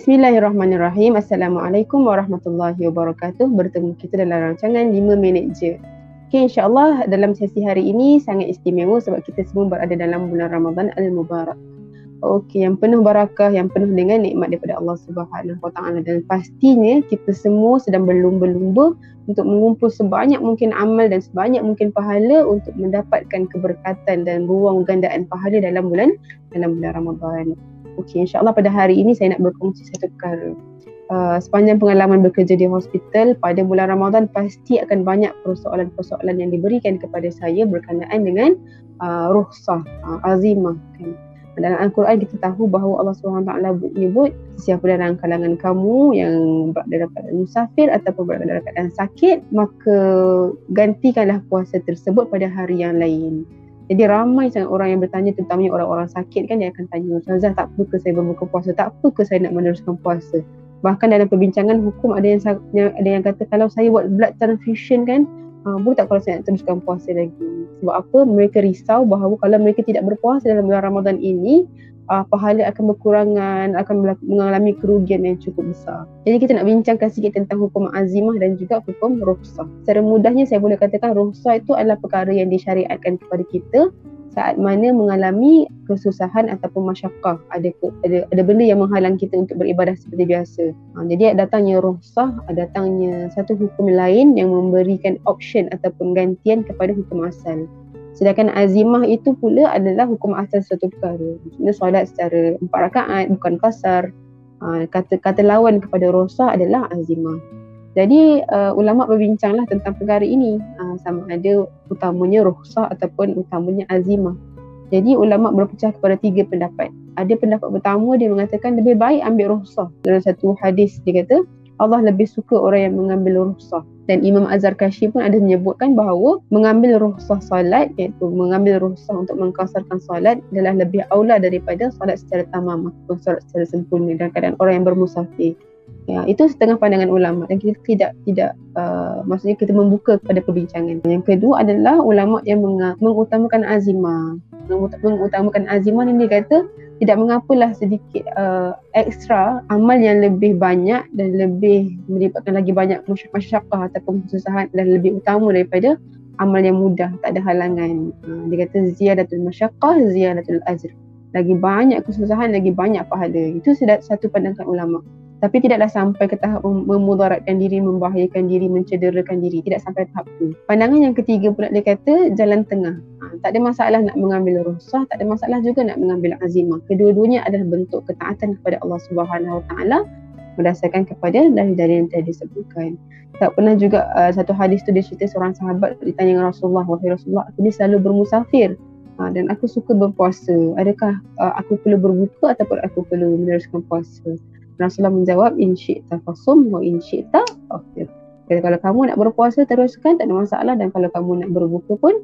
Bismillahirrahmanirrahim. Assalamualaikum warahmatullahi wabarakatuh. Bertemu kita dalam rancangan 5 minit je. Okay, insyaAllah dalam sesi hari ini sangat istimewa sebab kita semua berada dalam bulan Ramadan Al-Mubarak. Okey, yang penuh barakah, yang penuh dengan nikmat daripada Allah Subhanahu Wa Taala dan pastinya kita semua sedang berlumba-lumba untuk mengumpul sebanyak mungkin amal dan sebanyak mungkin pahala untuk mendapatkan keberkatan dan ruang gandaan pahala dalam bulan dalam bulan Ramadan. Okey, insyaAllah pada hari ini saya nak berkongsi satu perkara. Uh, sepanjang pengalaman bekerja di hospital pada bulan Ramadan pasti akan banyak persoalan-persoalan yang diberikan kepada saya berkenaan dengan uh, ruhsah, uh, azimah. Kan. Dalam Al-Quran kita tahu bahawa Allah SWT menyebut siapa dalam kalangan kamu yang berada dalam keadaan musafir ataupun berada dalam keadaan sakit maka gantikanlah puasa tersebut pada hari yang lain. Jadi ramai sangat orang yang bertanya terutamanya orang-orang sakit kan dia akan tanya. Ustazah tak apa ke saya berbuka puasa? Tak apa ke saya nak meneruskan puasa? Bahkan dalam perbincangan hukum ada yang ada yang kata kalau saya buat blood transfusion kan uh, boleh tak kalau saya nak teruskan puasa lagi sebab apa mereka risau bahawa kalau mereka tidak berpuasa dalam bulan Ramadan ini uh, pahala akan berkurangan, akan mengalami kerugian yang cukup besar. Jadi kita nak bincangkan sikit tentang hukum azimah dan juga hukum ruhsah. Secara mudahnya saya boleh katakan ruhsah itu adalah perkara yang disyariatkan kepada kita saat mana mengalami kesusahan ataupun masyakkah ada ada ada benda yang menghalang kita untuk beribadah seperti biasa. Ha, jadi datangnya ruhsah, datangnya satu hukum lain yang memberikan option ataupun gantian kepada hukum asal. Sedangkan azimah itu pula adalah hukum asal suatu perkara. Maksudnya solat secara empat rakaat bukan kasar. Uh, kata kata lawan kepada rosa adalah azimah. Jadi uh, ulama berbincanglah tentang perkara ini uh, sama ada utamanya rosa ataupun utamanya azimah. Jadi ulama berpecah kepada tiga pendapat. Ada pendapat pertama dia mengatakan lebih baik ambil rosa. Dalam satu hadis dia kata Allah lebih suka orang yang mengambil ruhsah dan Imam Azhar Kashi pun ada menyebutkan bahawa mengambil ruhsah solat iaitu mengambil ruhsah untuk mengkasarkan solat adalah lebih aula daripada solat secara tamam ataupun solat secara sempurna dan keadaan orang yang bermusafir. Ya, itu setengah pandangan ulama dan kita tidak tidak uh, maksudnya kita membuka kepada perbincangan. Yang kedua adalah ulama yang mengutamakan azimah. Mengutamakan azimah ini dia kata tidak mengapalah sedikit uh, ekstra amal yang lebih banyak dan lebih melibatkan lagi banyak masyarakat ataupun kesusahan dan lebih utama daripada amal yang mudah tak ada halangan uh, dia kata ziyadatul masyaqqah ziyadatul ajr lagi banyak kesusahan lagi banyak pahala itu satu pandangan ulama tapi tidaklah sampai ke tahap memudaratkan diri, membahayakan diri, mencederakan diri. Tidak sampai tahap itu. Pandangan yang ketiga pula dia kata jalan tengah. Ha, tak ada masalah nak mengambil rukhsah, tak ada masalah juga nak mengambil azimah. Kedua-duanya adalah bentuk ketaatan kepada Allah Subhanahu Wa Taala berdasarkan kepada dalil-dalil yang tadi disebutkan. Tak pernah juga uh, satu hadis tu dia cerita seorang sahabat ditanya dengan Rasulullah, "Wahai Rasulullah, aku ni selalu bermusafir." Ha, dan aku suka berpuasa. Adakah uh, aku perlu berbuka ataupun aku perlu meneruskan puasa? Rasulullah menjawab in syi'ta fasum wa in syi'ta aftir. Jadi kalau kamu nak berpuasa teruskan tak ada masalah dan kalau kamu nak berbuka pun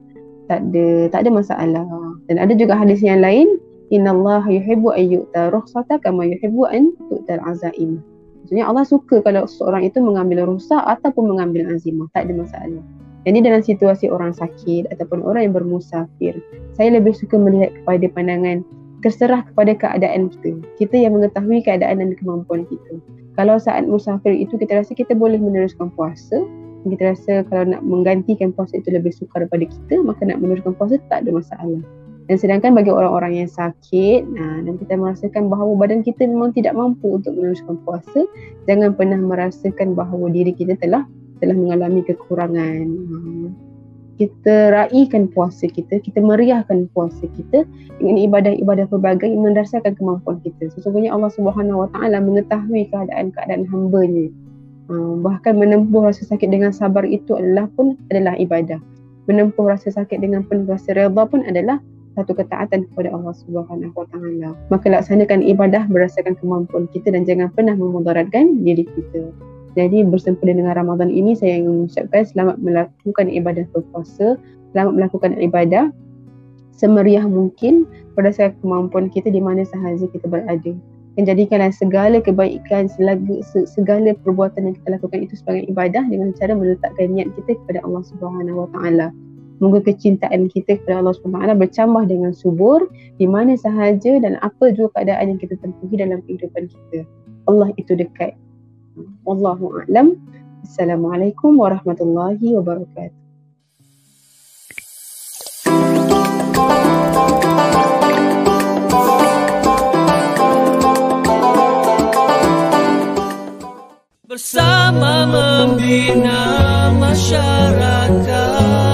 tak ada tak ada masalah. Dan ada juga hadis yang lain Allah yuhibbu an yu'ta rukhsata kama yuhibbu an tu'ta azaim. Maksudnya Allah suka kalau seorang itu mengambil rukhsah ataupun mengambil azimah, tak ada masalah. Jadi dalam situasi orang sakit ataupun orang yang bermusafir, saya lebih suka melihat kepada pandangan terserah kepada keadaan kita. Kita yang mengetahui keadaan dan kemampuan kita. Kalau saat musafir itu kita rasa kita boleh meneruskan puasa, kita rasa kalau nak menggantikan puasa itu lebih sukar daripada kita, maka nak meneruskan puasa tak ada masalah. Dan sedangkan bagi orang-orang yang sakit nah, dan kita merasakan bahawa badan kita memang tidak mampu untuk meneruskan puasa, jangan pernah merasakan bahawa diri kita telah telah mengalami kekurangan kita raikan puasa kita, kita meriahkan puasa kita dengan ibadah-ibadah pelbagai mendasarkan kemampuan kita. Sesungguhnya Allah Subhanahu Wa Taala mengetahui keadaan-keadaan hamba-Nya. Uh, bahkan menempuh rasa sakit dengan sabar itu adalah pun adalah ibadah. Menempuh rasa sakit dengan penuh rasa redha pun adalah satu ketaatan kepada Allah Subhanahu Wa Taala. Maka laksanakan ibadah berdasarkan kemampuan kita dan jangan pernah memudaratkan diri kita. Jadi bersempena dengan Ramadan ini saya ingin mengucapkan selamat melakukan ibadah berpuasa, selamat melakukan ibadah semeriah mungkin berdasarkan kemampuan kita di mana sahaja kita berada. Dan jadikanlah segala kebaikan, segala perbuatan yang kita lakukan itu sebagai ibadah dengan cara meletakkan niat kita kepada Allah Subhanahu Wa Taala. Moga kecintaan kita kepada Allah Taala bercambah dengan subur di mana sahaja dan apa juga keadaan yang kita tempuhi dalam kehidupan kita. Allah itu dekat. Wallahu a'lam. Assalamualaikum warahmatullahi wabarakatuh. bersama membina masyarakat rahmat